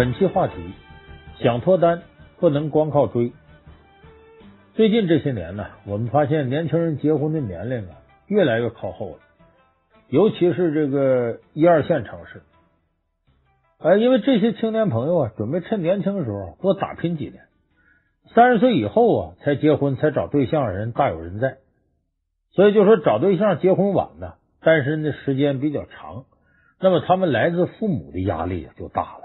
本期话题：想脱单不能光靠追。最近这些年呢，我们发现年轻人结婚的年龄啊越来越靠后了，尤其是这个一二线城市。哎，因为这些青年朋友啊，准备趁年轻的时候多打拼几年，三十岁以后啊才结婚才找对象的人大有人在。所以就说找对象结婚晚的，单身的时间比较长，那么他们来自父母的压力就大了。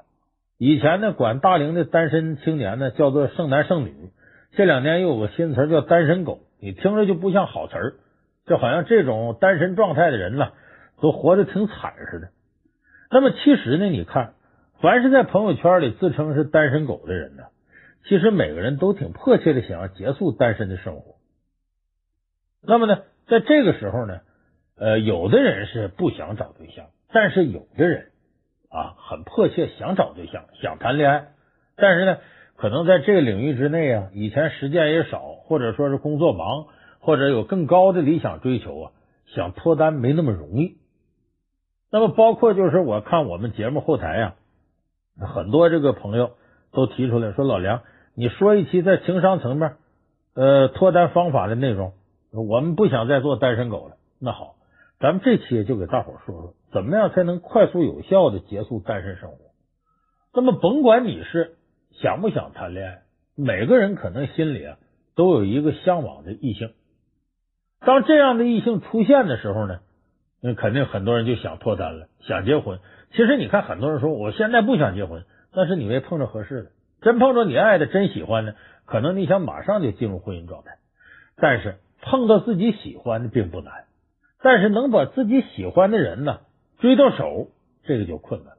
以前呢，管大龄的单身青年呢叫做剩男剩女，这两年又有个新词叫单身狗，你听着就不像好词儿，就好像这种单身状态的人呢，都活得挺惨似的。那么其实呢，你看，凡是在朋友圈里自称是单身狗的人呢，其实每个人都挺迫切的想要结束单身的生活。那么呢，在这个时候呢，呃，有的人是不想找对象，但是有的人。很迫切想找对象，想谈恋爱，但是呢，可能在这个领域之内啊，以前时间也少，或者说是工作忙，或者有更高的理想追求啊，想脱单没那么容易。那么，包括就是我看我们节目后台啊，很多这个朋友都提出来说：“老梁，你说一期在情商层面，呃，脱单方法的内容，我们不想再做单身狗了。”那好，咱们这期就给大伙说说。怎么样才能快速有效的结束单身生活？那么，甭管你是想不想谈恋爱，每个人可能心里啊都有一个向往的异性。当这样的异性出现的时候呢，那肯定很多人就想脱单了，想结婚。其实你看，很多人说我现在不想结婚，那是你没碰着合适的。真碰着你爱的、真喜欢的，可能你想马上就进入婚姻状态。但是碰到自己喜欢的并不难，但是能把自己喜欢的人呢，追到手，这个就困难。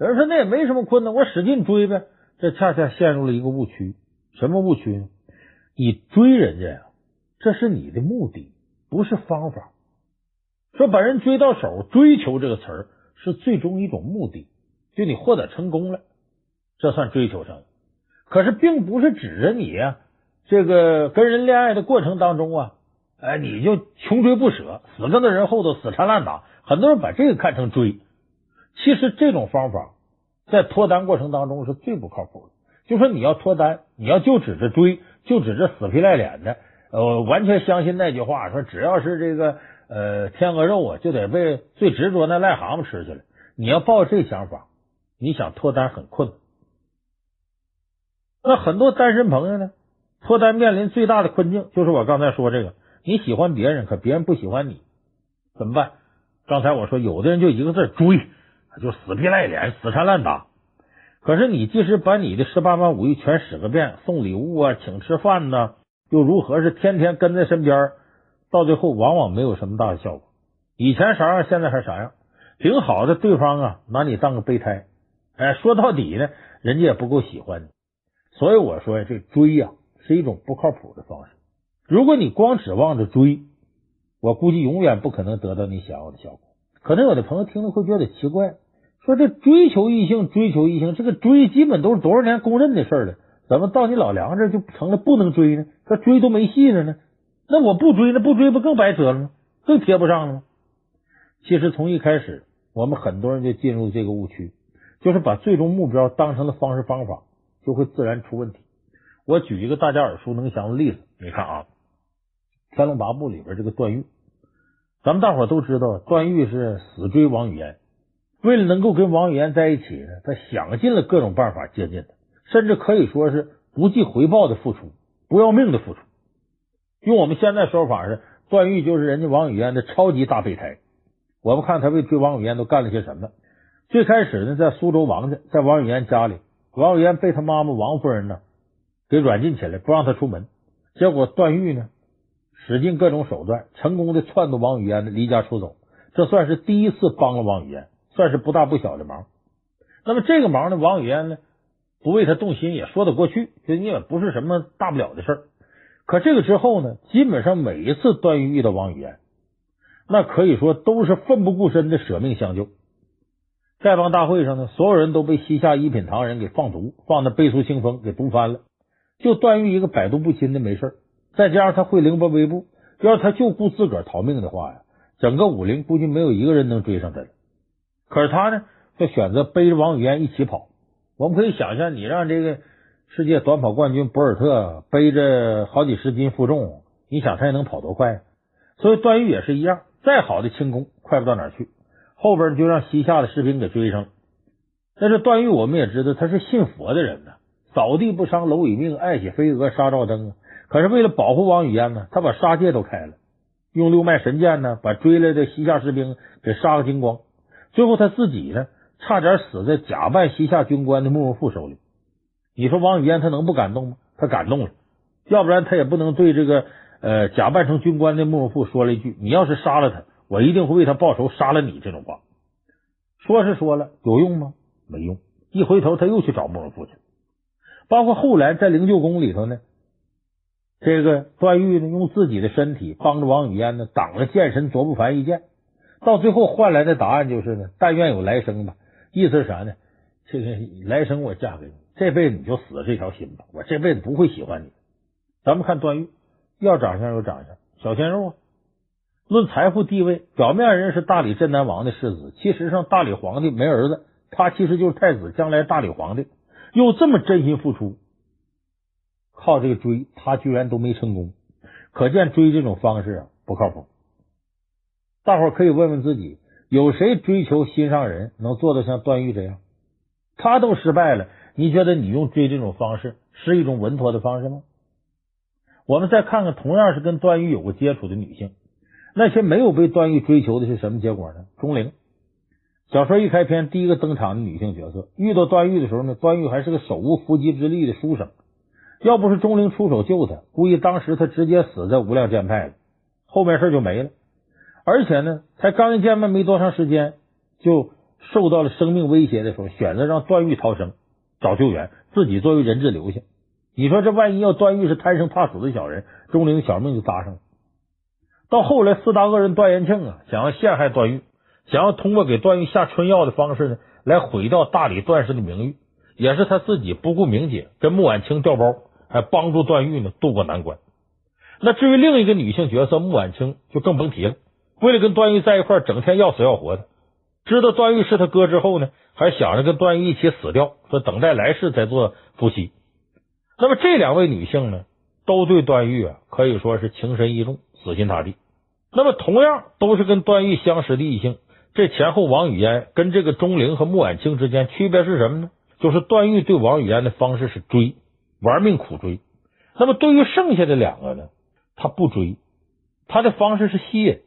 有人说那也没什么困难，我使劲追呗。这恰恰陷入了一个误区。什么误区呢？你追人家呀，这是你的目的，不是方法。说把人追到手，追求这个词儿是最终一种目的，就你获得成功了，这算追求上了。可是并不是指着你呀，这个跟人恋爱的过程当中啊，哎，你就穷追不舍，死跟在人后头死缠烂打。很多人把这个看成追，其实这种方法在脱单过程当中是最不靠谱的。就说你要脱单，你要就指着追，就指着死皮赖脸的，呃，完全相信那句话，说只要是这个呃天鹅肉啊，就得被最执着那癞蛤蟆吃去了。你要抱这想法，你想脱单很困难。那很多单身朋友呢，脱单面临最大的困境就是我刚才说这个，你喜欢别人，可别人不喜欢你，怎么办？刚才我说，有的人就一个字追，就死皮赖脸、死缠烂打。可是你即使把你的十八般武艺全使个遍，送礼物啊、请吃饭呐，又如何是天天跟在身边？到最后往往没有什么大的效果。以前啥样，现在还啥样。挺好的，对方啊拿你当个备胎。哎，说到底呢，人家也不够喜欢你。所以我说呀，这追呀是一种不靠谱的方式。如果你光指望着追，我估计永远不可能得到你想要的效果。可能有的朋友听了会觉得奇怪，说这追求异性，追求异性，这个追基本都是多少年公认的事儿了，怎么到你老梁这就成了不能追呢？这追都没戏了呢？那我不追，那不追不更白扯了吗？更贴不上了吗？其实从一开始，我们很多人就进入这个误区，就是把最终目标当成了方式方法，就会自然出问题。我举一个大家耳熟能详的例子，你看啊。《天龙八部》里边这个段誉，咱们大伙都知道，段誉是死追王语嫣，为了能够跟王语嫣在一起呢，他想尽了各种办法接近她，甚至可以说是不计回报的付出，不要命的付出。用我们现在说法是，段誉就是人家王语嫣的超级大备胎。我们看他为追王语嫣都干了些什么。最开始呢，在苏州王家，在王语嫣家里，王语嫣被他妈妈王夫人呢给软禁起来，不让他出门。结果段誉呢，使尽各种手段，成功的撺掇王语嫣的离家出走，这算是第一次帮了王语嫣，算是不大不小的忙。那么这个忙呢，王语嫣呢不为他动心也说得过去，就你也不是什么大不了的事儿。可这个之后呢，基本上每一次段誉遇到王语嫣，那可以说都是奋不顾身的舍命相救。丐帮大会上呢，所有人都被西夏一品唐人给放毒，放的背书清风给毒翻了，就段誉一个百毒不侵的没事。再加上他会凌波微步，要是他就顾自个儿逃命的话呀，整个武林估计没有一个人能追上他。可是他呢，就选择背着王语嫣一起跑，我们可以想象，你让这个世界短跑冠军博尔特背着好几十斤负重，你想他也能跑多快？所以段誉也是一样，再好的轻功，快不到哪儿去。后边就让西夏的士兵给追上了。但是段誉我们也知道，他是信佛的人呢，扫地不伤蝼蚁命，爱惜飞蛾杀照灯啊。可是为了保护王语嫣呢，他把杀戒都开了，用六脉神剑呢，把追来的西夏士兵给杀个精光。最后他自己呢，差点死在假扮西夏军官的慕容复手里。你说王语嫣他能不感动吗？他感动了，要不然他也不能对这个呃假扮成军官的慕容复说了一句：“你要是杀了他，我一定会为他报仇，杀了你。”这种话说是说了，有用吗？没用。一回头他又去找慕容复去。包括后来在灵鹫宫里头呢。这个段誉呢，用自己的身体帮着王语嫣呢挡了剑神卓不凡一剑，到最后换来的答案就是呢，但愿有来生吧。意思是啥呢？这个来生我嫁给你，这辈子你就死了这条心吧。我这辈子不会喜欢你。咱们看段誉，要长相有长相，小鲜肉啊。论财富地位，表面人是大理镇南王的世子，其实上大理皇帝没儿子，他其实就是太子，将来大理皇帝，又这么真心付出。靠这个追，他居然都没成功，可见追这种方式啊不靠谱。大伙可以问问自己，有谁追求心上人能做到像段誉这样？他都失败了，你觉得你用追这种方式是一种稳妥的方式吗？我们再看看同样是跟段誉有过接触的女性，那些没有被段誉追求的是什么结果呢？钟灵，小说一开篇第一个登场的女性角色，遇到段誉的时候呢，段誉还是个手无缚鸡之力的书生。要不是钟灵出手救他，估计当时他直接死在无量剑派了，后面事就没了。而且呢，才刚一见面没多长时间，就受到了生命威胁的时候，选择让段誉逃生找救援，自己作为人质留下。你说这万一要段誉是贪生怕死的小人，钟灵小命就搭上了。到后来，四大恶人段延庆啊，想要陷害段誉，想要通过给段誉下春药的方式呢，来毁掉大理段氏的名誉，也是他自己不顾名节，跟穆婉清调包。还帮助段誉呢渡过难关。那至于另一个女性角色穆婉清就更甭提了。为了跟段誉在一块儿，整天要死要活的。知道段誉是他哥之后呢，还想着跟段誉一起死掉，说等待来世再做夫妻。那么这两位女性呢，都对段誉啊可以说是情深意重，死心塌地。那么同样都是跟段誉相识的异性，这前后王语嫣跟这个钟灵和穆婉清之间区别是什么呢？就是段誉对王语嫣的方式是追。玩命苦追，那么对于剩下的两个呢？他不追，他的方式是吸引。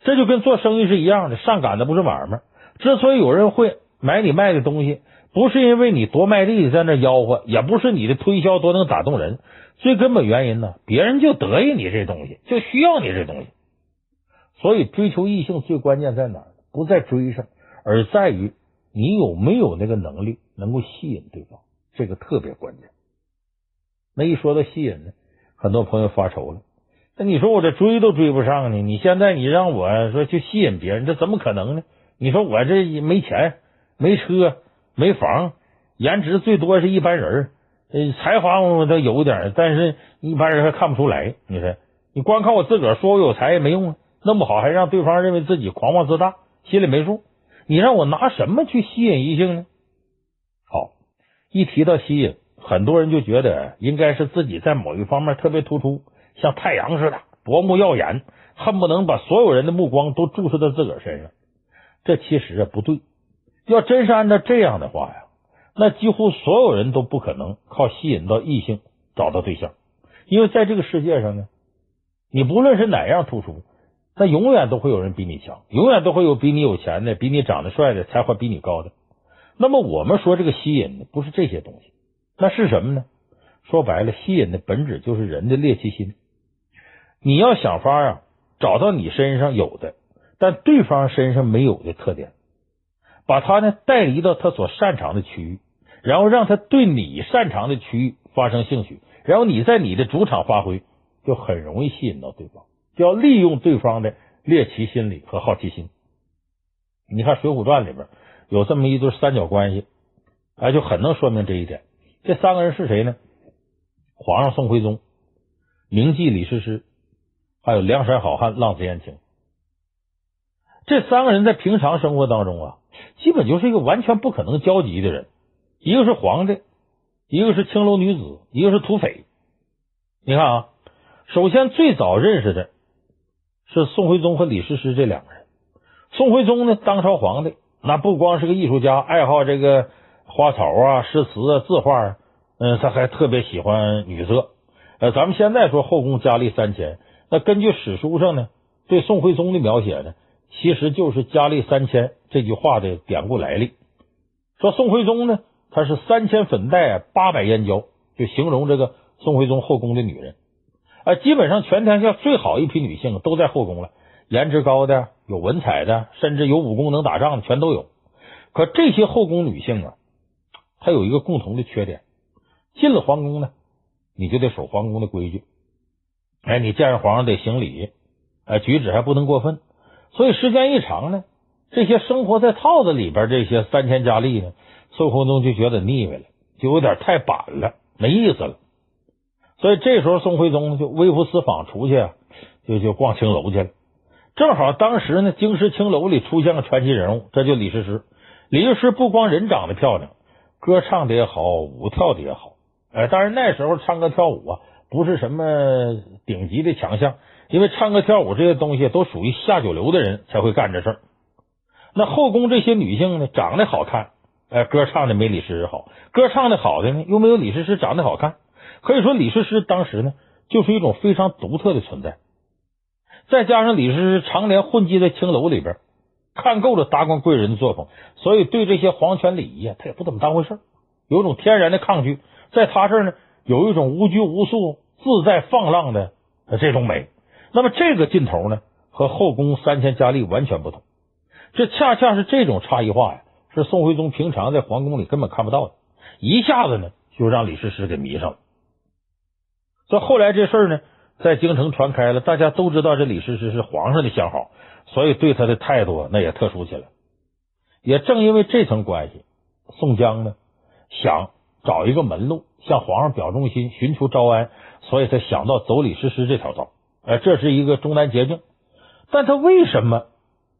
这就跟做生意是一样的，上赶的不是买卖。之所以有人会买你卖的东西，不是因为你多卖力在那吆喝，也不是你的推销多能打动人，最根本原因呢，别人就得意你这东西，就需要你这东西。所以追求异性最关键在哪儿？不在追上，而在于你有没有那个能力能够吸引对方，这个特别关键。那一说到吸引呢，很多朋友发愁了。那你说我这追都追不上呢？你现在你让我说去吸引别人，这怎么可能呢？你说我这没钱、没车、没房，颜值最多是一般人，呃，才华我倒有点，但是一般人还看不出来。你说你光靠我自个儿说我有才也没用啊，弄不好还让对方认为自己狂妄自大，心里没数。你让我拿什么去吸引异性呢？好，一提到吸引。很多人就觉得应该是自己在某一方面特别突出，像太阳似的夺目耀眼，恨不能把所有人的目光都注视在自个儿身上。这其实啊不对。要真是按照这样的话呀，那几乎所有人都不可能靠吸引到异性找到对象，因为在这个世界上呢，你不论是哪样突出，那永远都会有人比你强，永远都会有比你有钱的、比你长得帅的、才华比你高的。那么我们说这个吸引的不是这些东西。那是什么呢？说白了，吸引的本质就是人的猎奇心。你要想法啊，找到你身上有的，但对方身上没有的特点，把他呢带离到他所擅长的区域，然后让他对你擅长的区域发生兴趣，然后你在你的主场发挥，就很容易吸引到对方。就要利用对方的猎奇心理和好奇心。你看《水浒传》里边有这么一对三角关系，哎，就很能说明这一点。这三个人是谁呢？皇上宋徽宗、名妓李师师，还有梁山好汉浪子燕青。这三个人在平常生活当中啊，基本就是一个完全不可能交集的人。一个是皇帝，一个是青楼女子，一个是土匪。你看啊，首先最早认识的是宋徽宗和李师师这两个人。宋徽宗呢，当朝皇帝，那不光是个艺术家，爱好这个花草啊、诗词啊、字画啊，嗯，他还特别喜欢女色。呃，咱们现在说后宫佳丽三千，那根据史书上呢，对宋徽宗的描写呢，其实就是“佳丽三千”这句话的典故来历。说宋徽宗呢，他是三千粉黛，八百燕娇，就形容这个宋徽宗后宫的女人。呃，基本上全天下最好一批女性都在后宫了，颜值高的、有文采的，甚至有武功能打仗的，全都有。可这些后宫女性啊，她有一个共同的缺点：进了皇宫呢，你就得守皇宫的规矩。哎，你见着皇上得行礼，哎，举止还不能过分。所以时间一长呢，这些生活在套子里边这些三千佳丽呢，宋徽宗就觉得腻歪了，就有点太板了，没意思了。所以这时候宋徽宗就微服私访出去啊，就就逛青楼去了。正好当时呢，京师青楼里出现个传奇人物，这就李师师。李师师不光人长得漂亮，歌唱的也好，舞跳的也好。哎，当然那时候唱歌跳舞啊，不是什么顶级的强项，因为唱歌跳舞这些东西都属于下九流的人才会干这事儿。那后宫这些女性呢，长得好看，哎，歌唱的没李师师好；歌唱的好的呢，又没有李师师长得好看。可以说，李师师当时呢，就是一种非常独特的存在。再加上李师师常年混迹在青楼里边，看够了达官贵人的作风，所以对这些皇权礼仪啊，他也不怎么当回事，有种天然的抗拒。在他这儿呢，有一种无拘无束、自在放浪的这种美。那么这个劲头呢，和后宫三千佳丽完全不同。这恰恰是这种差异化呀，是宋徽宗平常在皇宫里根本看不到的，一下子呢就让李师师给迷上了。所以后来这事儿呢，在京城传开了，大家都知道这李师师是皇上的相好，所以对他的态度那也特殊起来。也正因为这层关系，宋江呢想找一个门路向皇上表忠心，寻求招安，所以他想到走李师师这条道。哎，这是一个终南捷径。但他为什么？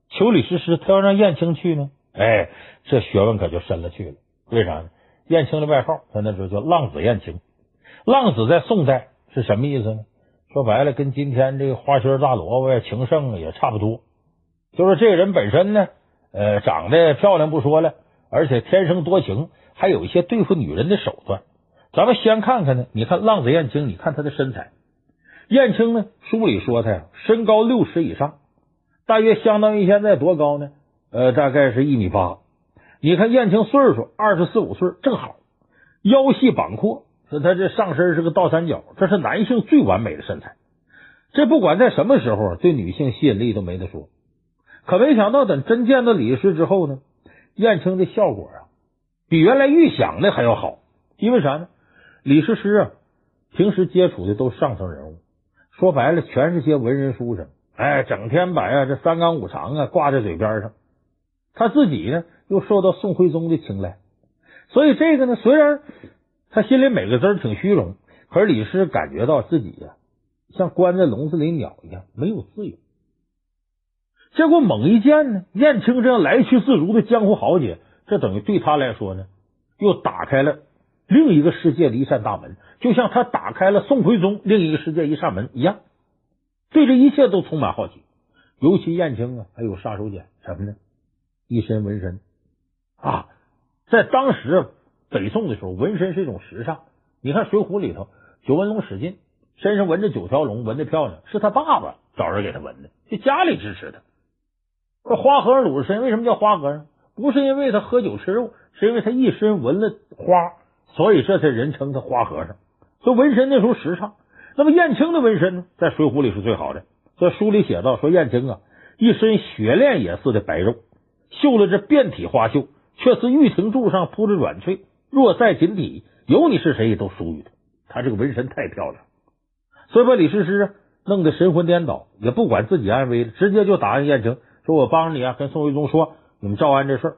求李师师，他要让燕青去呢？哎，这学问可就深了去了。为啥呢？燕青的外号，他那时候叫浪子燕青。浪子在宋代是什么意思呢？说白了，跟今天这个花心大萝卜呀、情圣也差不多。就是这个人本身呢，呃，长得漂亮不说了，而且天生多情，还有一些对付女人的手段。咱们先看看呢，你看浪子燕青，你看他的身材。燕青呢，书里说他呀，身高六尺以上。大约相当于现在多高呢？呃，大概是一米八。你看燕青岁数二十四五岁，正好，腰细膀阔，说他这上身是个倒三角，这是男性最完美的身材。这不管在什么时候，对女性吸引力都没得说。可没想到，等真见到李师之后呢，燕青的效果啊，比原来预想的还要好。因为啥呢？李师师啊，平时接触的都是上层人物，说白了，全是些文人书生。哎，整天把呀这三纲五常啊挂在嘴边上，他自己呢又受到宋徽宗的青睐，所以这个呢虽然他心里美个滋挺虚荣，可是李师感觉到自己呀像关在笼子里鸟一样没有自由。结果猛一见呢，燕青这样来去自如的江湖豪杰，这等于对他来说呢又打开了另一个世界的一扇大门，就像他打开了宋徽宗另一个世界一扇门一样。对这一切都充满好奇，尤其燕青啊，还有杀手锏什么呢？一身纹身啊，在当时北宋的时候，纹身是一种时尚。你看《水浒》里头，九纹龙史进身上纹着九条龙，纹的漂亮，是他爸爸找人给他纹的，就家里支持他。这花和尚鲁智深为什么叫花和尚？不是因为他喝酒吃肉，是因为他一身纹了花，所以这才人称他花和尚。所以纹身那时候时尚。那么燕青的纹身呢，在《水浒》里是最好的。这书里写道说，燕青啊，一身雪炼也似的白肉，绣了这遍体花绣，却似玉亭柱上铺着软翠。若在锦底，有你是谁都属于他。他这个纹身太漂亮，所以把李师师弄得神魂颠倒，也不管自己安危了，直接就答应燕青，说我帮你啊，跟宋徽宗说，你们招安这事儿。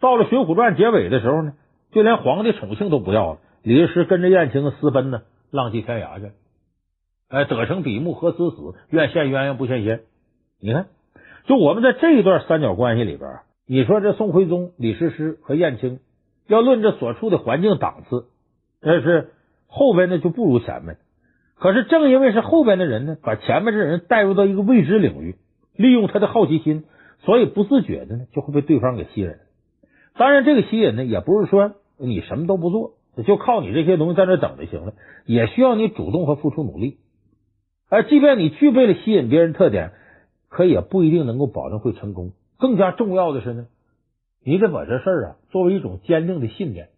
到了《水浒传》结尾的时候呢，就连皇帝宠幸都不要了，李师师跟着燕青私奔呢，浪迹天涯去。哎，得成比目何辞死？愿献鸳鸯不羡仙。你看，就我们在这一段三角关系里边，你说这宋徽宗、李师师和燕青，要论这所处的环境档次，但是后边的就不如前面。可是正因为是后边的人呢，把前面这人带入到一个未知领域，利用他的好奇心，所以不自觉的呢就会被对方给吸引。当然，这个吸引呢，也不是说你什么都不做，就靠你这些东西在那等就行了，也需要你主动和付出努力。而即便你具备了吸引别人特点，可也不一定能够保证会成功。更加重要的是呢，你得把这事儿啊作为一种坚定的信念，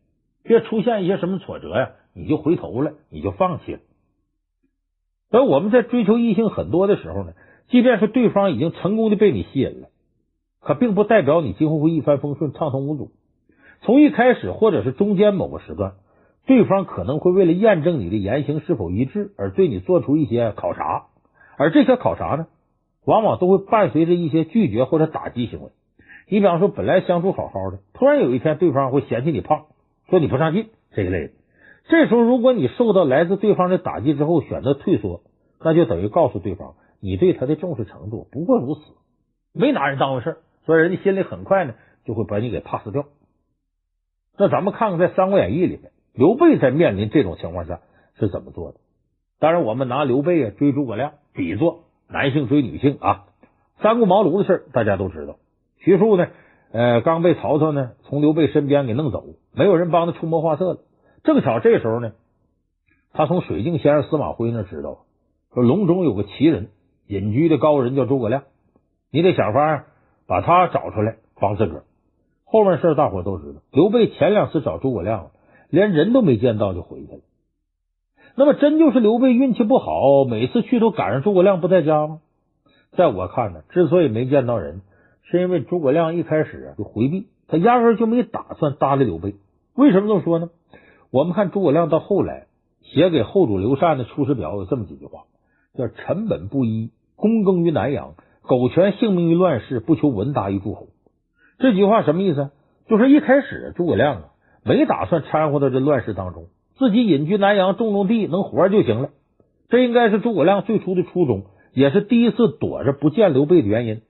别出现一些什么挫折呀，你就回头了，你就放弃了。而我们在追求异性很多的时候呢，即便是对方已经成功的被你吸引了，可并不代表你今后会一帆风顺、畅通无阻。从一开始或者是中间某个时段，对方可能会为了验证你的言行是否一致而对你做出一些考察，而这些考察呢，往往都会伴随着一些拒绝或者打击行为。你比方说，本来相处好好的，突然有一天对方会嫌弃你胖，说你不上进这一类的。这时候，如果你受到来自对方的打击之后选择退缩，那就等于告诉对方你对他的重视程度不过如此，没拿人当回事，所以人家心里很快呢就会把你给 pass 掉。那咱们看看在《三国演义》里面，刘备在面临这种情况下是怎么做的？当然，我们拿刘备啊追诸葛亮比作男性追女性啊。三顾茅庐的事大家都知道，徐庶呢，呃，刚被曹操呢从刘备身边给弄走，没有人帮他出谋划策了。正巧这时候呢，他从水镜先生司马徽那知道，说隆中有个奇人，隐居的高人叫诸葛亮，你得想法把他找出来帮自个儿。后面事大伙都知道，刘备前两次找诸葛亮，连人都没见到就回去了。那么真就是刘备运气不好，每次去都赶上诸葛亮不在家吗？在我看呢，之所以没见到人，是因为诸葛亮一开始就回避，他压根就没打算搭理刘备。为什么这么说呢？我们看诸葛亮到后来写给后主刘禅的出师表有这么几句话，叫“臣本布衣，躬耕于南阳，苟全性命于乱世，不求闻达于诸侯”。这句话什么意思？就是一开始诸葛亮啊没打算掺和到这乱世当中，自己隐居南阳种种地，能活就行了。这应该是诸葛亮最初的初衷，也是第一次躲着不见刘备的原因。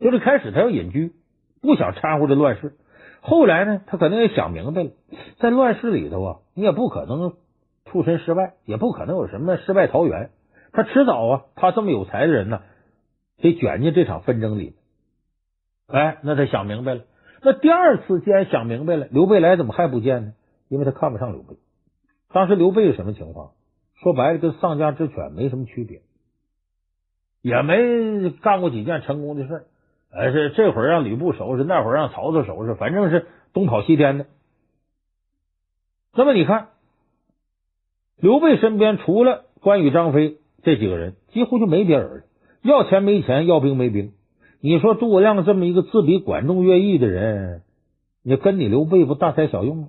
就是开始他要隐居，不想掺和这乱世。后来呢，他肯定也想明白了，在乱世里头啊，你也不可能出身失败，也不可能有什么世外桃源。他迟早啊，他这么有才的人呢，得卷进这场纷争里。哎，那他想明白了。那第二次既然想明白了，刘备来怎么还不见呢？因为他看不上刘备。当时刘备是什么情况？说白了，跟丧家之犬没什么区别，也没干过几件成功的事而是这会儿让吕布收拾，那会儿让曹操收拾，反正是东跑西颠的。那么你看，刘备身边除了关羽、张飞这几个人，几乎就没别人了。要钱没钱，要兵没兵。你说诸葛亮这么一个自比管仲、乐毅的人，你跟你刘备不大材小用吗？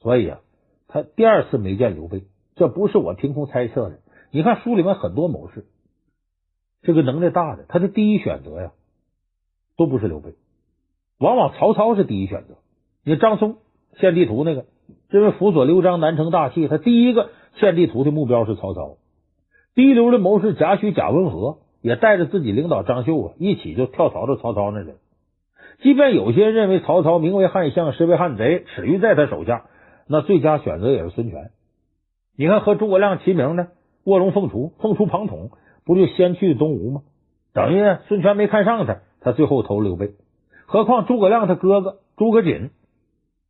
所以啊，他第二次没见刘备，这不是我凭空猜测的。你看书里面很多谋士，这个能耐大的，他的第一选择呀。都不是刘备，往往曹操是第一选择。你张松献地图那个，这位辅佐刘璋南成大器，他第一个献地图的目标是曹操。第一流的谋士贾诩、贾温和也带着自己领导张绣啊，一起就跳槽到曹操那里。即便有些认为曹操名为汉相，实为汉贼，耻于在他手下，那最佳选择也是孙权。你看和诸葛亮齐名的卧龙凤雏，凤雏庞统，不就先去东吴吗？等于孙权没看上他。他最后投刘备，何况诸葛亮他哥哥诸葛瑾，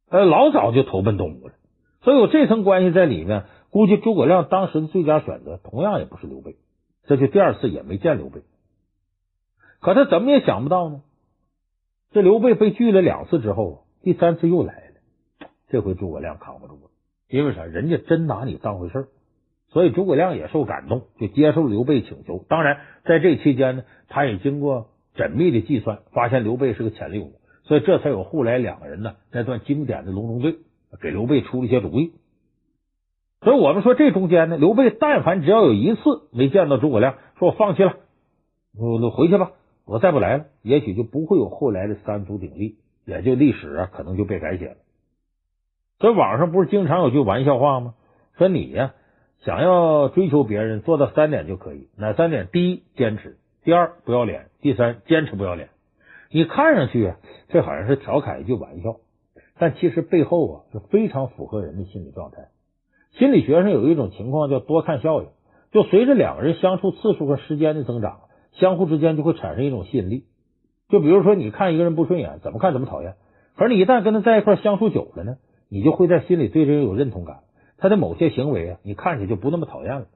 呃，老早就投奔东吴了，所以有这层关系在里面，估计诸葛亮当时的最佳选择同样也不是刘备，这就第二次也没见刘备。可他怎么也想不到呢？这刘备被拒了两次之后，第三次又来了，这回诸葛亮扛不住了，因为啥？人家真拿你当回事儿，所以诸葛亮也受感动，就接受刘备请求。当然，在这期间呢，他也经过。缜密的计算，发现刘备是个潜力股，所以这才有后来两个人呢那段经典的隆中对，给刘备出了一些主意。所以我们说这中间呢，刘备但凡只要有一次没见到诸葛亮，说我放弃了，我我回去吧，我再不来了，也许就不会有后来的三足鼎立，也就历史啊可能就被改写了。所以网上不是经常有句玩笑话吗？说你呀想要追求别人，做到三点就可以，哪三点？第一，坚持。第二，不要脸；第三，坚持不要脸。你看上去啊，这好像是调侃一句玩笑，但其实背后啊是非常符合人的心理状态。心理学上有一种情况叫多看效应，就随着两个人相处次数和时间的增长，相互之间就会产生一种吸引力。就比如说，你看一个人不顺眼，怎么看怎么讨厌，可是你一旦跟他在一块相处久了呢，你就会在心里对这人有认同感，他的某些行为啊，你看起来就不那么讨厌了。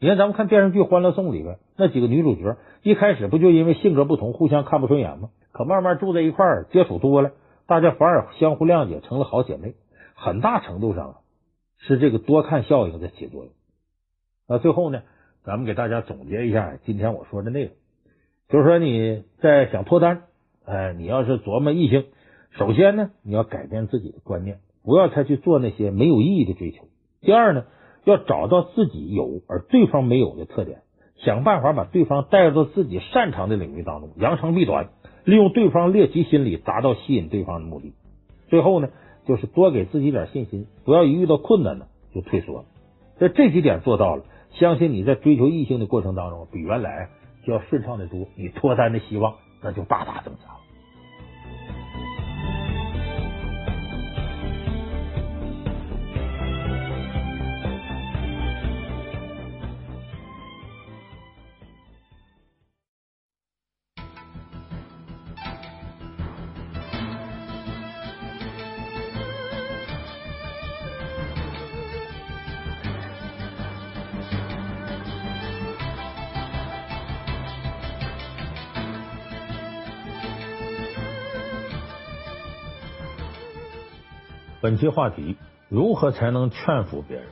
你看咱们看电视剧《欢乐颂》里边那几个女主角，一开始不就因为性格不同，互相看不顺眼吗？可慢慢住在一块儿，接触多了，大家反而相互谅解，成了好姐妹。很大程度上。是这个多看效应在起作用。那最后呢，咱们给大家总结一下今天我说的内容，就是说你在想脱单，哎，你要是琢磨异性，首先呢，你要改变自己的观念，不要再去做那些没有意义的追求。第二呢，要找到自己有而对方没有的特点，想办法把对方带入到自己擅长的领域当中，扬长避短，利用对方猎奇心理，达到吸引对方的目的。最后呢，就是多给自己点信心，不要一遇到困难呢就退缩在。这几点做到了，相信你在追求异性的过程当中，比原来就要顺畅的多，你脱单的希望那就大大增加本期话题：如何才能劝服别人？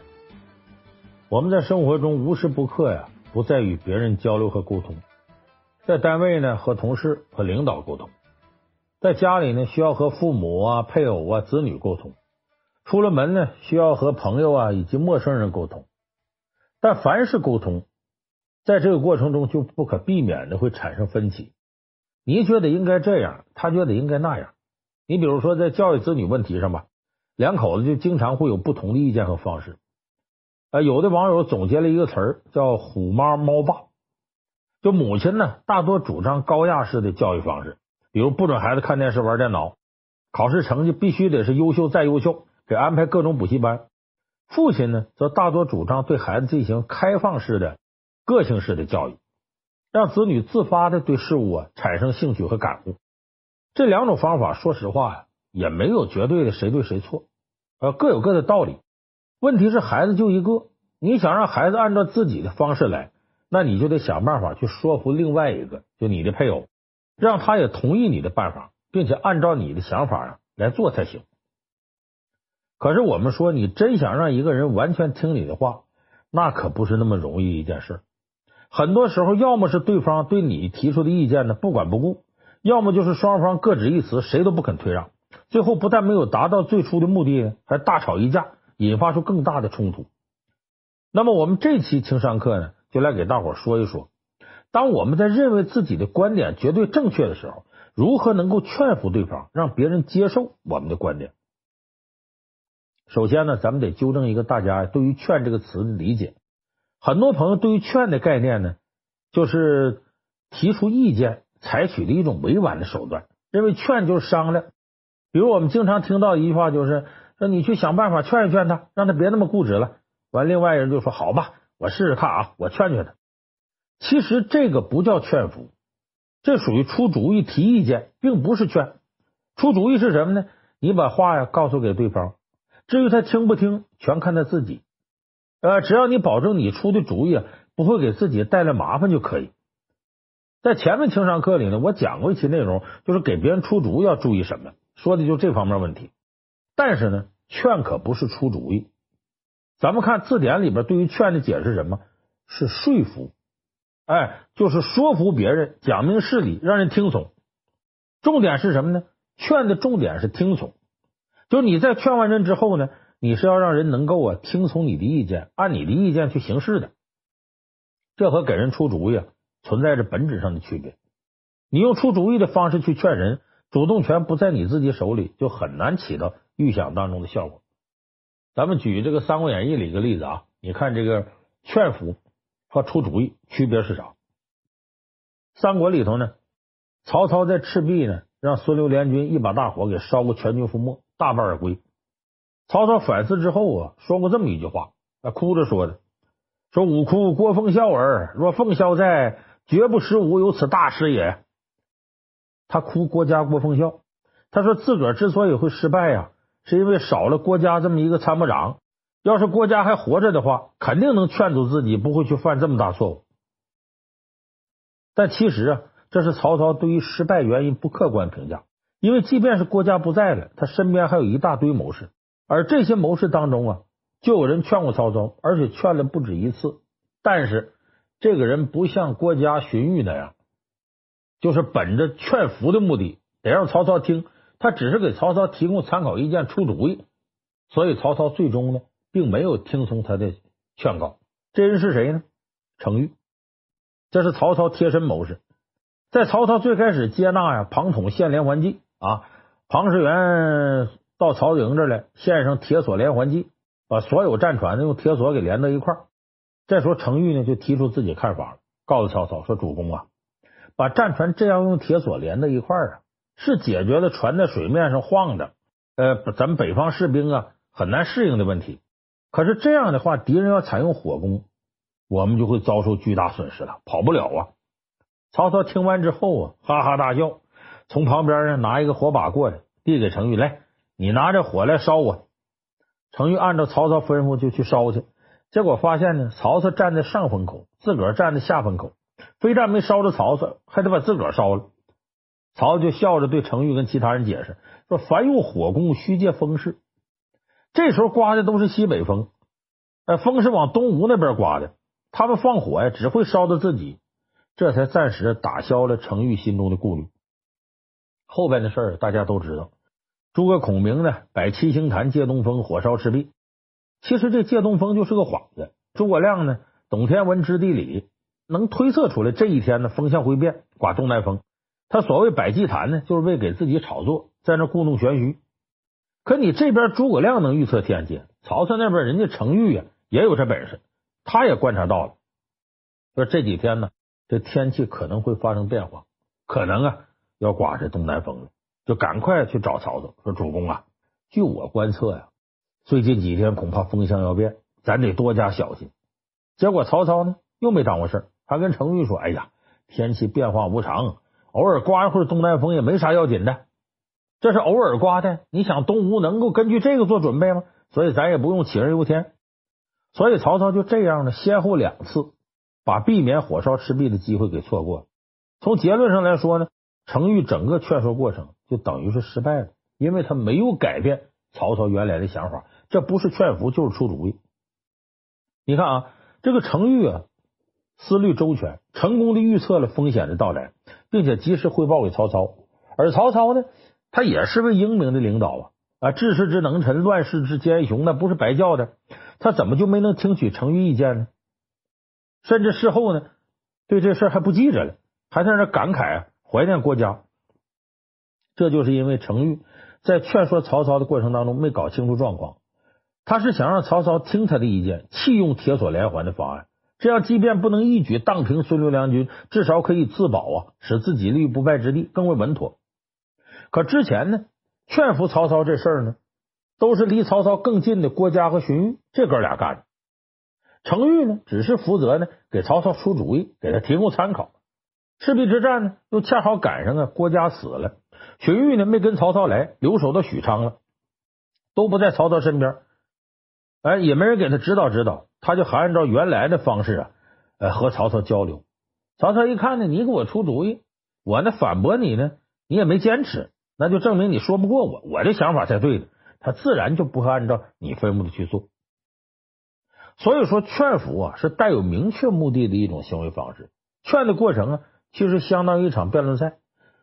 我们在生活中无时不刻呀，不在与别人交流和沟通。在单位呢，和同事和领导沟通；在家里呢，需要和父母啊、配偶啊、子女沟通；出了门呢，需要和朋友啊以及陌生人沟通。但凡是沟通，在这个过程中就不可避免的会产生分歧。你觉得应该这样，他觉得应该那样。你比如说，在教育子女问题上吧。两口子就经常会有不同的意见和方式。呃，有的网友总结了一个词儿，叫“虎妈猫爸”。就母亲呢，大多主张高压式的教育方式，比如不准孩子看电视、玩电脑，考试成绩必须得是优秀再优秀，给安排各种补习班。父亲呢，则大多主张对孩子进行开放式的、个性式的教育，让子女自发的对事物啊产生兴趣和感悟。这两种方法，说实话呀。也没有绝对的谁对谁错，呃，各有各的道理。问题是孩子就一个，你想让孩子按照自己的方式来，那你就得想办法去说服另外一个，就你的配偶，让他也同意你的办法，并且按照你的想法啊来做才行。可是我们说，你真想让一个人完全听你的话，那可不是那么容易一件事。很多时候，要么是对方对你提出的意见呢不管不顾，要么就是双方各执一词，谁都不肯退让。最后不但没有达到最初的目的，还大吵一架，引发出更大的冲突。那么，我们这期情商课呢，就来给大伙说一说，当我们在认为自己的观点绝对正确的时候，如何能够劝服对方，让别人接受我们的观点。首先呢，咱们得纠正一个大家对于“劝”这个词的理解。很多朋友对于“劝”的概念呢，就是提出意见，采取的一种委婉的手段，认为劝就是商量。比如我们经常听到一句话，就是说你去想办法劝一劝他，让他别那么固执了。完，另外人就说好吧，我试试看啊，我劝劝他。其实这个不叫劝服，这属于出主意、提意见，并不是劝。出主意是什么呢？你把话呀告诉给对方，至于他听不听，全看他自己。呃，只要你保证你出的主意啊不会给自己带来麻烦就可以。在前面情商课里呢，我讲过一期内容，就是给别人出主意要注意什么。说的就这方面问题，但是呢，劝可不是出主意。咱们看字典里边对于劝的解释什么？是说服，哎，就是说服别人，讲明事理，让人听从。重点是什么呢？劝的重点是听从，就是你在劝完人之后呢，你是要让人能够啊听从你的意见，按你的意见去行事的。这和给人出主意啊存在着本质上的区别。你用出主意的方式去劝人。主动权不在你自己手里，就很难起到预想当中的效果。咱们举这个《三国演义》里一个例子啊，你看这个劝服和出主意区别是啥？三国里头呢，曹操在赤壁呢，让孙刘联军一把大火给烧个全军覆没，大败而归。曹操反思之后啊，说过这么一句话，啊，哭着说的：“说吾哭郭奉孝耳，若奉孝在，绝不使吾有此大失也。”他哭郭嘉郭奉孝，他说自个儿之所以会失败呀，是因为少了郭嘉这么一个参谋长。要是郭嘉还活着的话，肯定能劝阻自己不会去犯这么大错误。但其实啊，这是曹操对于失败原因不客观评价，因为即便是郭嘉不在了，他身边还有一大堆谋士。而这些谋士当中啊，就有人劝过曹操，而且劝了不止一次。但是这个人不像郭嘉、荀彧那样，就是本着劝服的目的，得让曹操听。他只是给曹操提供参考意见、出主意。所以曹操最终呢，并没有听从他的劝告。这人是谁呢？程昱，这是曹操贴身谋士。在曹操最开始接纳呀庞统献连环计啊，庞士元。到曹营这来，献上铁索连环计，把所有战船呢用铁索给连到一块儿。这时候程昱呢就提出自己看法了，告诉曹操说：“主公啊，把战船这样用铁索连在一块儿啊，是解决了船在水面上晃的，呃，咱们北方士兵啊很难适应的问题。可是这样的话，敌人要采用火攻，我们就会遭受巨大损失了，跑不了啊。”曹操听完之后啊，哈哈大笑，从旁边呢拿一个火把过来，递给程昱来。你拿着火来烧我。程昱按照曹操吩咐就去烧去，结果发现呢，曹操站在上风口，自个儿站在下风口，非但没烧着曹操，还得把自个儿烧了。曹操就笑着对程昱跟其他人解释说：“凡用火攻，须借风势。这时候刮的都是西北风，呃，风是往东吴那边刮的，他们放火呀，只会烧到自己。这才暂时打消了程昱心中的顾虑。后边的事儿大家都知道。”诸葛孔明呢，摆七星坛借东风，火烧赤壁。其实这借东风就是个幌子。诸葛亮呢，懂天文知地理，能推测出来这一天呢，风向会变，刮东南风。他所谓摆祭坛呢，就是为给自己炒作，在那故弄玄虚。可你这边诸葛亮能预测天气，曹操那边人家程昱呀也有这本事，他也观察到了，说这几天呢，这天气可能会发生变化，可能啊要刮这东南风了。就赶快去找曹操，说：“主公啊，据我观测呀，最近几天恐怕风向要变，咱得多加小心。”结果曹操呢又没当回事儿，他跟程昱说：“哎呀，天气变化无常，偶尔刮一会儿东南风也没啥要紧的，这是偶尔刮的。你想东吴能够根据这个做准备吗？所以咱也不用杞人忧天。所以曹操就这样呢，先后两次把避免火烧赤壁的机会给错过了。从结论上来说呢，程昱整个劝说过程。就等于是失败了，因为他没有改变曹操原来的想法，这不是劝服就是出主意。你看啊，这个程昱啊，思虑周全，成功的预测了风险的到来，并且及时汇报给曹操。而曹操呢，他也是位英明的领导啊，啊，治世之能臣，乱世之奸雄，那不是白叫的。他怎么就没能听取程昱意见呢？甚至事后呢，对这事还不记着了，还在那感慨啊，怀念郭嘉。这就是因为程昱在劝说曹操的过程当中没搞清楚状况，他是想让曹操听他的意见，弃用铁索连环的方案，这样即便不能一举荡平孙刘两军，至少可以自保啊，使自己立于不败之地，更为稳妥。可之前呢，劝服曹操这事儿呢，都是离曹操更近的郭嘉和荀彧这哥俩干的，程昱呢，只是负责呢给曹操出主意，给他提供参考。赤壁之战呢，又恰好赶上啊郭嘉死了。荀彧呢，没跟曹操来，留守到许昌了，都不在曹操身边，哎，也没人给他指导指导，他就还按照原来的方式啊，呃，和曹操交流。曹操一看呢，你给我出主意，我呢反驳你呢，你也没坚持，那就证明你说不过我，我这想法才对的，他自然就不会按照你吩咐的去做。所以说，劝服啊，是带有明确目的的一种行为方式。劝的过程啊，其实相当于一场辩论赛。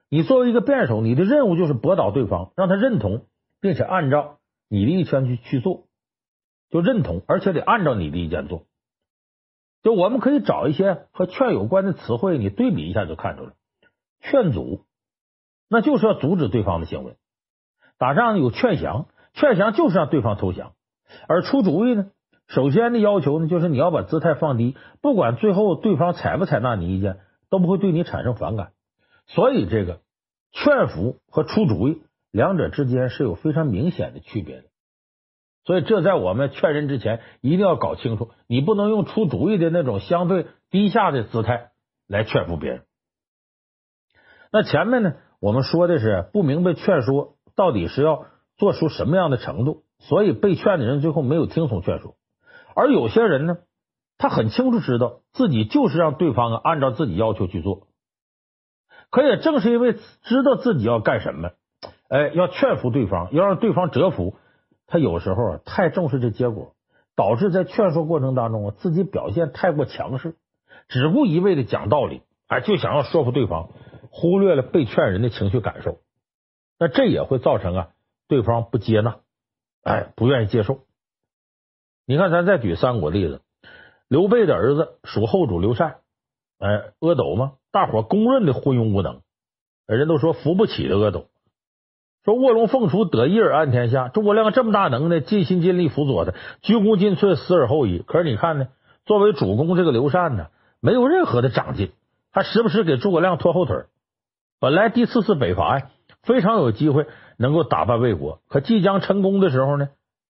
你作为一个辩手，你的任务就是驳倒对方，让他认同，并且按照你的意见去去做，就认同，而且得按照你的意见做。就我们可以找一些和劝有关的词汇，你对比一下就看出来。劝阻，那就是要阻止对方的行为；打仗有劝降，劝降就是让对方投降；而出主意呢，首先的要求呢，就是你要把姿态放低，不管最后对方采不采纳你意见，都不会对你产生反感。所以，这个劝服和出主意两者之间是有非常明显的区别的。所以，这在我们劝人之前一定要搞清楚，你不能用出主意的那种相对低下的姿态来劝服别人。那前面呢，我们说的是不明白劝说到底是要做出什么样的程度，所以被劝的人最后没有听从劝说。而有些人呢，他很清楚知道自己就是让对方啊按照自己要求去做。可也正是因为知道自己要干什么，哎，要劝服对方，要让对方折服。他有时候啊太重视这结果，导致在劝说过程当中啊自己表现太过强势，只顾一味的讲道理，哎，就想要说服对方，忽略了被劝人的情绪感受。那这也会造成啊对方不接纳，哎，不愿意接受。你看，咱再举三国例子，刘备的儿子蜀后主刘禅，哎，阿斗嘛，大伙公认的昏庸无能，人都说扶不起的阿斗。说卧龙凤雏得一而安天下，诸葛亮这么大能耐，尽心尽力辅佐他，鞠躬尽瘁，死而后已。可是你看呢，作为主公这个刘禅呢，没有任何的长进，还时不时给诸葛亮拖后腿。本来第四次北伐呀，非常有机会能够打败魏国，可即将成功的时候呢，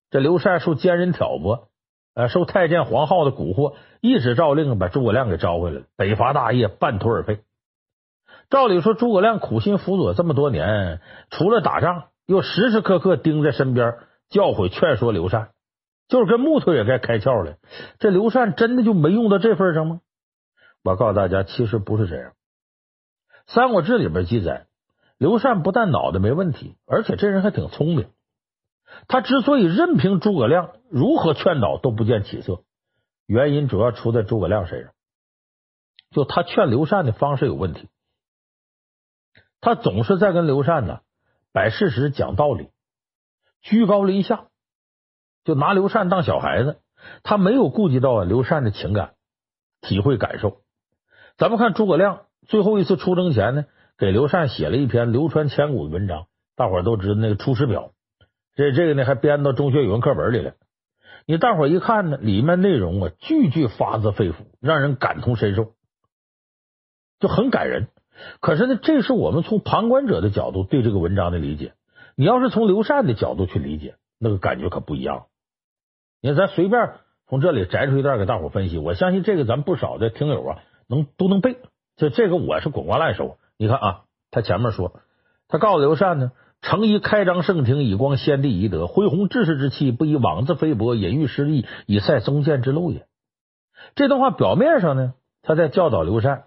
这刘禅受奸人挑拨，呃，受太监黄皓的蛊惑，一纸诏令把诸葛亮给招回来了，北伐大业半途而废。照理说，诸葛亮苦心辅佐这么多年，除了打仗，又时时刻刻盯在身边教诲劝说刘禅，就是跟木头也该开窍了。这刘禅真的就没用到这份上吗？我告诉大家，其实不是这样。《三国志》里边记载，刘禅不但脑袋没问题，而且这人还挺聪明。他之所以任凭诸葛亮如何劝导都不见起色，原因主要出在诸葛亮身上，就他劝刘禅的方式有问题。他总是在跟刘禅呢摆事实、讲道理，居高临下，就拿刘禅当小孩子。他没有顾及到刘禅的情感、体会、感受。咱们看诸葛亮最后一次出征前呢，给刘禅写了一篇流传千古的文章，大伙儿都知道那个《出师表》。这这个呢还编到中学语文课本里了。你大伙儿一看呢，里面内容啊句句发自肺腑，让人感同身受，就很感人。可是呢，这是我们从旁观者的角度对这个文章的理解。你要是从刘禅的角度去理解，那个感觉可不一样。你看，咱随便从这里摘出一段给大伙分析，我相信这个咱不少的听友啊，能都能背。就这个，我是滚瓜烂熟。你看啊，他前面说，他告诉刘禅呢，诚宜开张圣庭，以光先帝遗德，恢弘志士之气，不以妄自菲薄，隐喻失义，以塞宗涧之路也。这段话表面上呢，他在教导刘禅。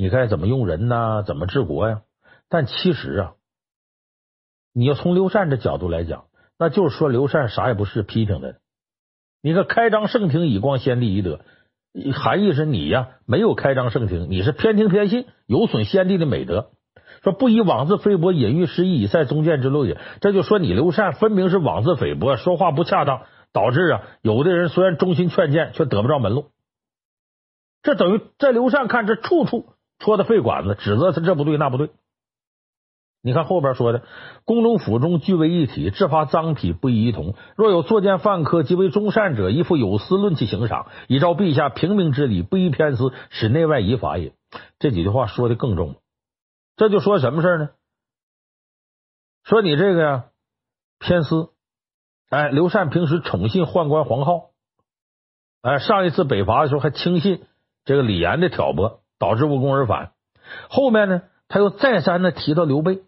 你该怎么用人呢？怎么治国呀？但其实啊，你要从刘禅这角度来讲，那就是说刘禅啥也不是，批评的。你看开张圣庭，以光先帝遗德，含义是你呀没有开张圣庭，你是偏听偏信，有损先帝的美德。说不以妄自菲薄，隐喻失义，以塞忠谏之漏也。这就说你刘禅分明是妄自菲薄，说话不恰当，导致啊有的人虽然忠心劝谏，却得不着门路。这等于在刘禅看这处处。戳他肺管子，指责他这不对那不对。你看后边说的，宫中府中俱为一体，制伐臧否不一一同。若有作奸犯科，即为忠善者，宜复有司论其刑赏，以昭陛下平明之理，不宜偏私，使内外夷法也。这几句话说的更重，这就说什么事呢？说你这个呀偏私。哎，刘禅平时宠信宦官黄皓，哎，上一次北伐的时候还轻信这个李严的挑拨。导致无功而返。后面呢，他又再三的提到刘备。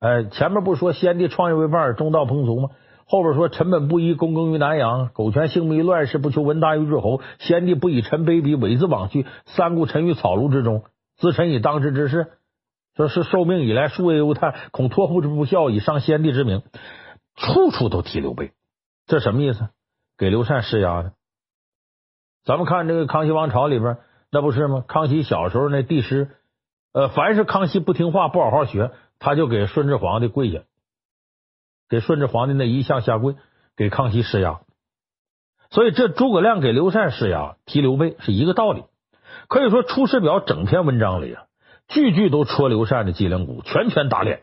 哎，前面不说先帝创业为伴，中道烹俗吗？后边说臣本布衣，躬耕于南阳，苟全性命于乱世，不求闻达于诸侯。先帝不以臣卑鄙，猥自枉去，三顾臣于草庐之中，自臣以当之之事。说是受命以来，夙夜忧叹，恐托付之不效，以伤先帝之名。处处都提刘备，这什么意思？给刘禅施压的。咱们看这个康熙王朝里边。那不是吗？康熙小时候那帝师，呃，凡是康熙不听话、不好好学，他就给顺治皇帝跪下，给顺治皇帝那一向下跪，给康熙施压。所以这诸葛亮给刘禅施压，提刘备是一个道理。可以说《出师表》整篇文章里啊，句句都戳刘禅的脊梁骨，拳拳打脸。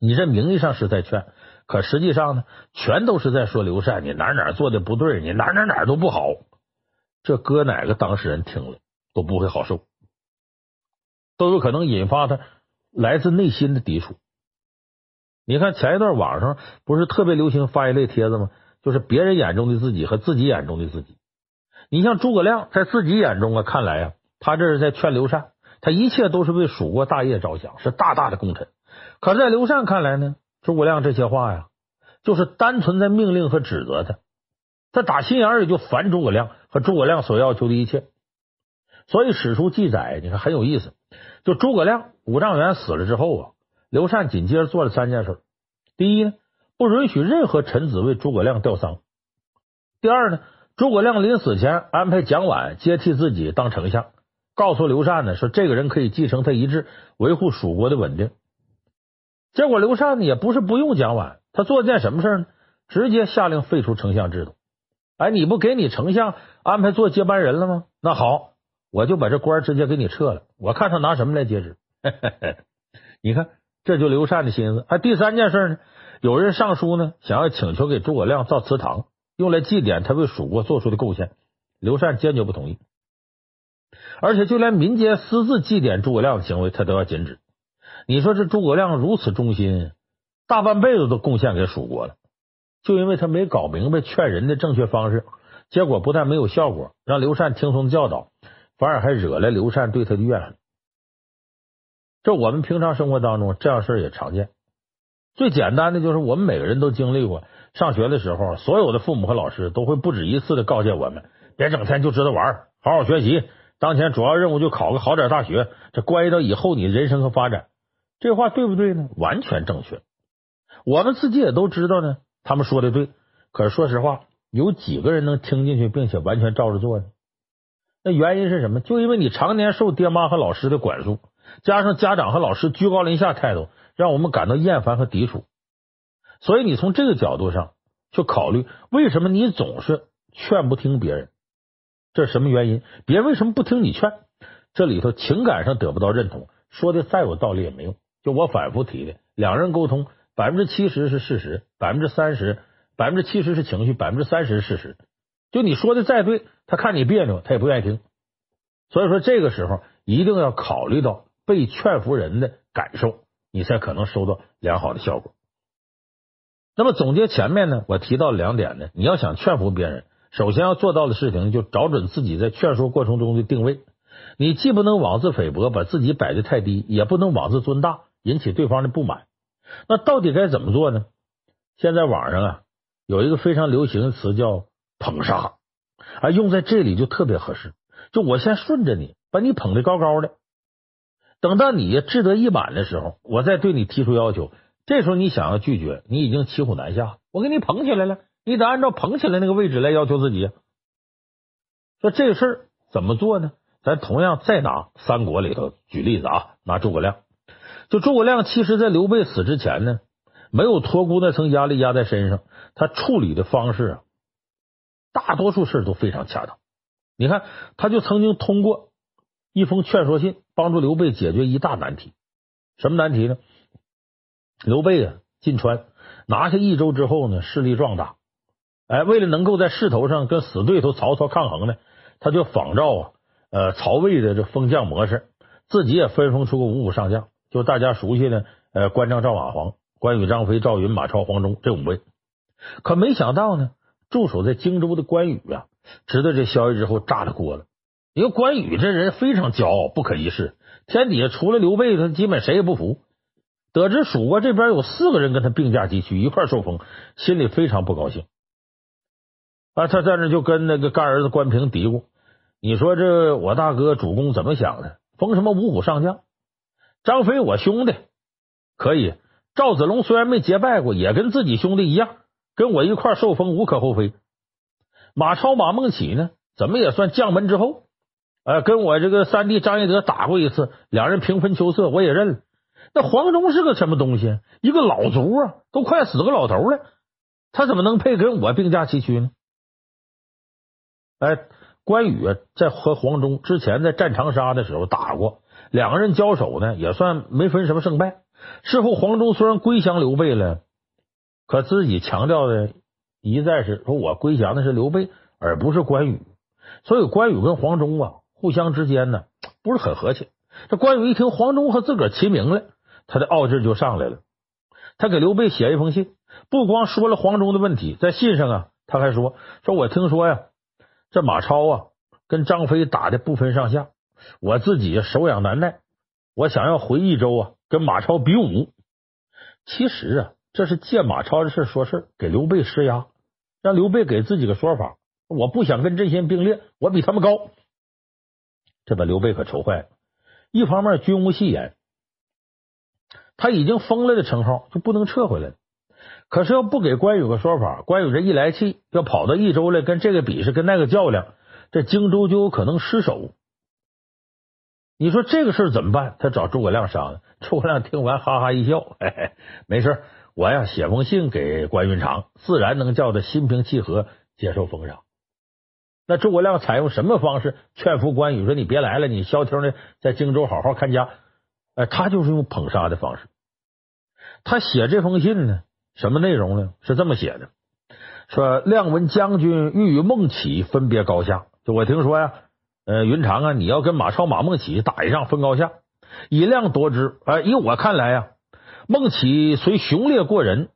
你这名义上是在劝，可实际上呢，全都是在说刘禅，你哪哪做的不对，你哪哪哪都不好。这搁哪个当事人听了都不会好受，都有可能引发他来自内心的抵触。你看前一段网上不是特别流行发一类帖子吗？就是别人眼中的自己和自己眼中的自己。你像诸葛亮，在自己眼中啊，看来啊，他这是在劝刘禅，他一切都是为蜀国大业着想，是大大的功臣。可在刘禅看来呢，诸葛亮这些话呀，就是单纯在命令和指责他。他打心眼里就烦诸葛亮和诸葛亮所要求的一切。所以史书记载，你看很有意思。就诸葛亮五丈原死了之后啊，刘禅紧接着做了三件事。第一呢，不允许任何臣子为诸葛亮吊丧。第二呢，诸葛亮临死前安排蒋琬接替自己当丞相，告诉刘禅呢，说这个人可以继承他遗志，维护蜀国的稳定。结果刘禅呢也不是不用蒋琬，他做了件什么事呢？直接下令废除丞相制度。哎，你不给你丞相安排做接班人了吗？那好。我就把这官直接给你撤了，我看他拿什么来接旨？你看，这就刘禅的心思。还，第三件事呢，有人上书呢，想要请求给诸葛亮造祠堂，用来祭奠他为蜀国做出的贡献。刘禅坚决不同意，而且就连民间私自祭奠诸葛亮的行为，他都要禁止。你说这诸葛亮如此忠心，大半辈子都贡献给蜀国了，就因为他没搞明白劝人的正确方式，结果不但没有效果，让刘禅听从教导。反而还惹来刘禅对他的怨恨。这我们平常生活当中这样事儿也常见。最简单的就是我们每个人都经历过，上学的时候，所有的父母和老师都会不止一次的告诫我们：别整天就知道玩，好好学习。当前主要任务就考个好点大学，这关系到以后你人生和发展。这话对不对呢？完全正确。我们自己也都知道呢，他们说的对。可是说实话，有几个人能听进去，并且完全照着做呢？那原因是什么？就因为你常年受爹妈和老师的管束，加上家长和老师居高临下态度，让我们感到厌烦和抵触。所以你从这个角度上去考虑，为什么你总是劝不听别人？这是什么原因？别人为什么不听你劝？这里头情感上得不到认同，说的再有道理也没用。就我反复提的，两人沟通，百分之七十是事实，百分之三十，百分之七十是情绪，百分之三十是事实。就你说的再对。他看你别扭，他也不愿意听。所以说，这个时候一定要考虑到被劝服人的感受，你才可能收到良好的效果。那么总结前面呢，我提到两点呢，你要想劝服别人，首先要做到的事情就找准自己在劝说过程中的定位。你既不能妄自菲薄，把自己摆的太低，也不能妄自尊大，引起对方的不满。那到底该怎么做呢？现在网上啊有一个非常流行的词叫捧杀。啊，用在这里就特别合适。就我先顺着你，把你捧得高高的，等到你志得意满的时候，我再对你提出要求。这时候你想要拒绝，你已经骑虎难下。我给你捧起来了，你得按照捧起来那个位置来要求自己。说这事儿怎么做呢？咱同样再拿三国里头举例子啊，拿诸葛亮。就诸葛亮，其实在刘备死之前呢，没有托孤那层压力压在身上，他处理的方式啊。大多数事都非常恰当。你看，他就曾经通过一封劝说信，帮助刘备解决一大难题。什么难题呢？刘备啊，进川拿下益州之后呢，势力壮大。哎，为了能够在势头上跟死对头曹操抗衡呢，他就仿照啊，呃，曹魏的这封将模式，自己也分封出个五虎上将，就大家熟悉的呃，关张赵马黄、关羽张飞赵云马超黄忠这五位。可没想到呢。驻守在荆州的关羽啊，知道这消息之后炸了锅了。因为关羽这人非常骄傲，不可一世，天底下除了刘备，他基本谁也不服。得知蜀国这边有四个人跟他并驾齐驱，一块受封，心里非常不高兴。啊，他在那就跟那个干儿子关平嘀咕：“你说这我大哥主公怎么想的？封什么五虎上将？张飞我兄弟可以，赵子龙虽然没结拜过，也跟自己兄弟一样。”跟我一块受封无可厚非。马超、马孟起呢，怎么也算将门之后。呃，跟我这个三弟张翼德打过一次，两人平分秋色，我也认了。那黄忠是个什么东西？一个老卒啊，都快死个老头了，他怎么能配跟我并驾齐驱呢？哎，关羽在和黄忠之前在战长沙的时候打过，两个人交手呢，也算没分什么胜败。事后黄忠虽然归降刘备了。可自己强调的一再是说，我归降的是刘备，而不是关羽。所以关羽跟黄忠啊，互相之间呢不是很和气。这关羽一听黄忠和自个儿齐名了，他的傲劲就上来了。他给刘备写一封信，不光说了黄忠的问题，在信上啊，他还说：“说我听说呀，这马超啊跟张飞打的不分上下，我自己手痒难耐，我想要回益州啊跟马超比武。其实啊，这是借马超的事说事，给刘备施压，让刘备给自己个说法。我不想跟这些人并列，我比他们高。这把刘备可愁坏了。一方面军无戏言。他已经封了的称号就不能撤回来，可是要不给关羽个说法，关羽这一来气，要跑到益州来跟这个比试，跟那个较量，这荆州就有可能失守。你说这个事怎么办？他找诸葛亮商量。诸葛亮听完哈哈一笑，嘿嘿，没事，我呀写封信给关云长，自然能叫他心平气和接受封赏。那诸葛亮采用什么方式劝服关羽说：“你别来了，你消停的在荆州好好看家。”哎，他就是用捧杀的方式。他写这封信呢，什么内容呢？是这么写的：说亮闻将军欲与孟起分别高下，就我听说呀，呃，云长啊，你要跟马超、马孟起打一仗分高下。以量夺之，哎，以我看来呀，孟起虽雄烈过人，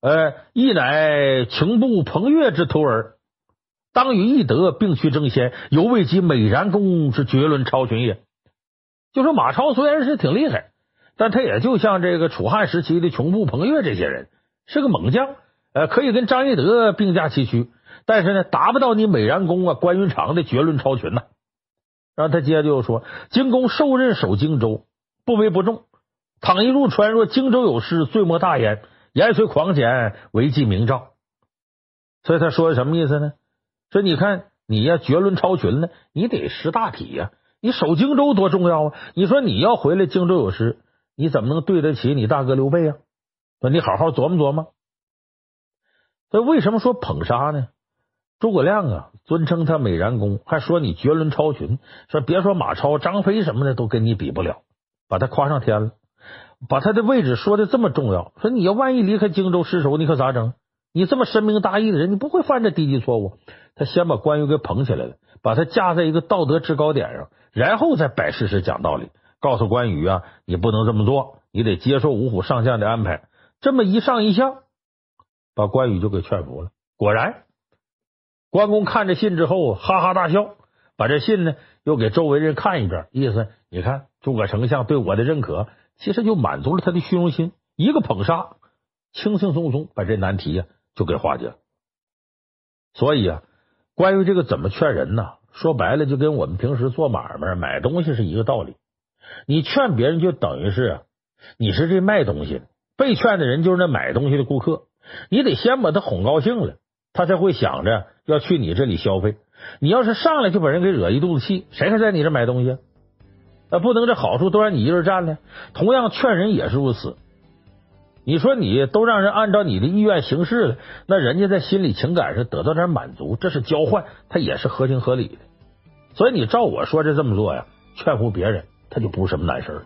呃，亦乃穷部彭越之徒耳，当与翼德并驱争先，犹未及美髯公之绝伦超群也。就说马超虽然是挺厉害。但他也就像这个楚汉时期的穷部、彭越这些人，是个猛将，呃，可以跟张翼德并驾齐驱，但是呢，达不到你美髯公啊、关云长的绝伦超群呐。然后他接着又说：“荆公受任守荆州，不为不重。倘一入川，若荆州有失，罪莫大焉。言虽狂简，为计明照。”所以他说的什么意思呢？说你看你呀，绝伦超群呢，你得识大体呀，你守荆州多重要啊！你说你要回来，荆州有失。你怎么能对得起你大哥刘备呀？那你好好琢磨琢磨。所以为什么说捧杀呢？诸葛亮啊，尊称他美髯公，还说你绝伦超群，说别说马超、张飞什么的都跟你比不了，把他夸上天了，把他的位置说的这么重要。说你要万一离开荆州失守，你可咋整？你这么深明大义的人，你不会犯这低级错误。他先把关羽给捧起来了，把他架在一个道德制高点上，然后再摆事实讲道理。告诉关羽啊，你不能这么做，你得接受五虎上将的安排。这么一上一下，把关羽就给劝服了。果然，关公看着信之后哈哈大笑，把这信呢又给周围人看一遍，意思你看诸葛丞相对我的认可，其实就满足了他的虚荣心。一个捧杀，轻轻松松把这难题呀就给化解了。所以啊，关于这个怎么劝人呢？说白了，就跟我们平时做买卖买东西是一个道理。你劝别人就等于是你是这卖东西的，被劝的人就是那买东西的顾客。你得先把他哄高兴了，他才会想着要去你这里消费。你要是上来就把人给惹一肚子气，谁还在你这买东西？啊，不能这好处都让你一人占了。同样劝人也是如此。你说你都让人按照你的意愿行事了，那人家在心理情感上得到点满足，这是交换，他也是合情合理的。所以你照我说的这么做呀，劝服别人。他就不是什么难事儿。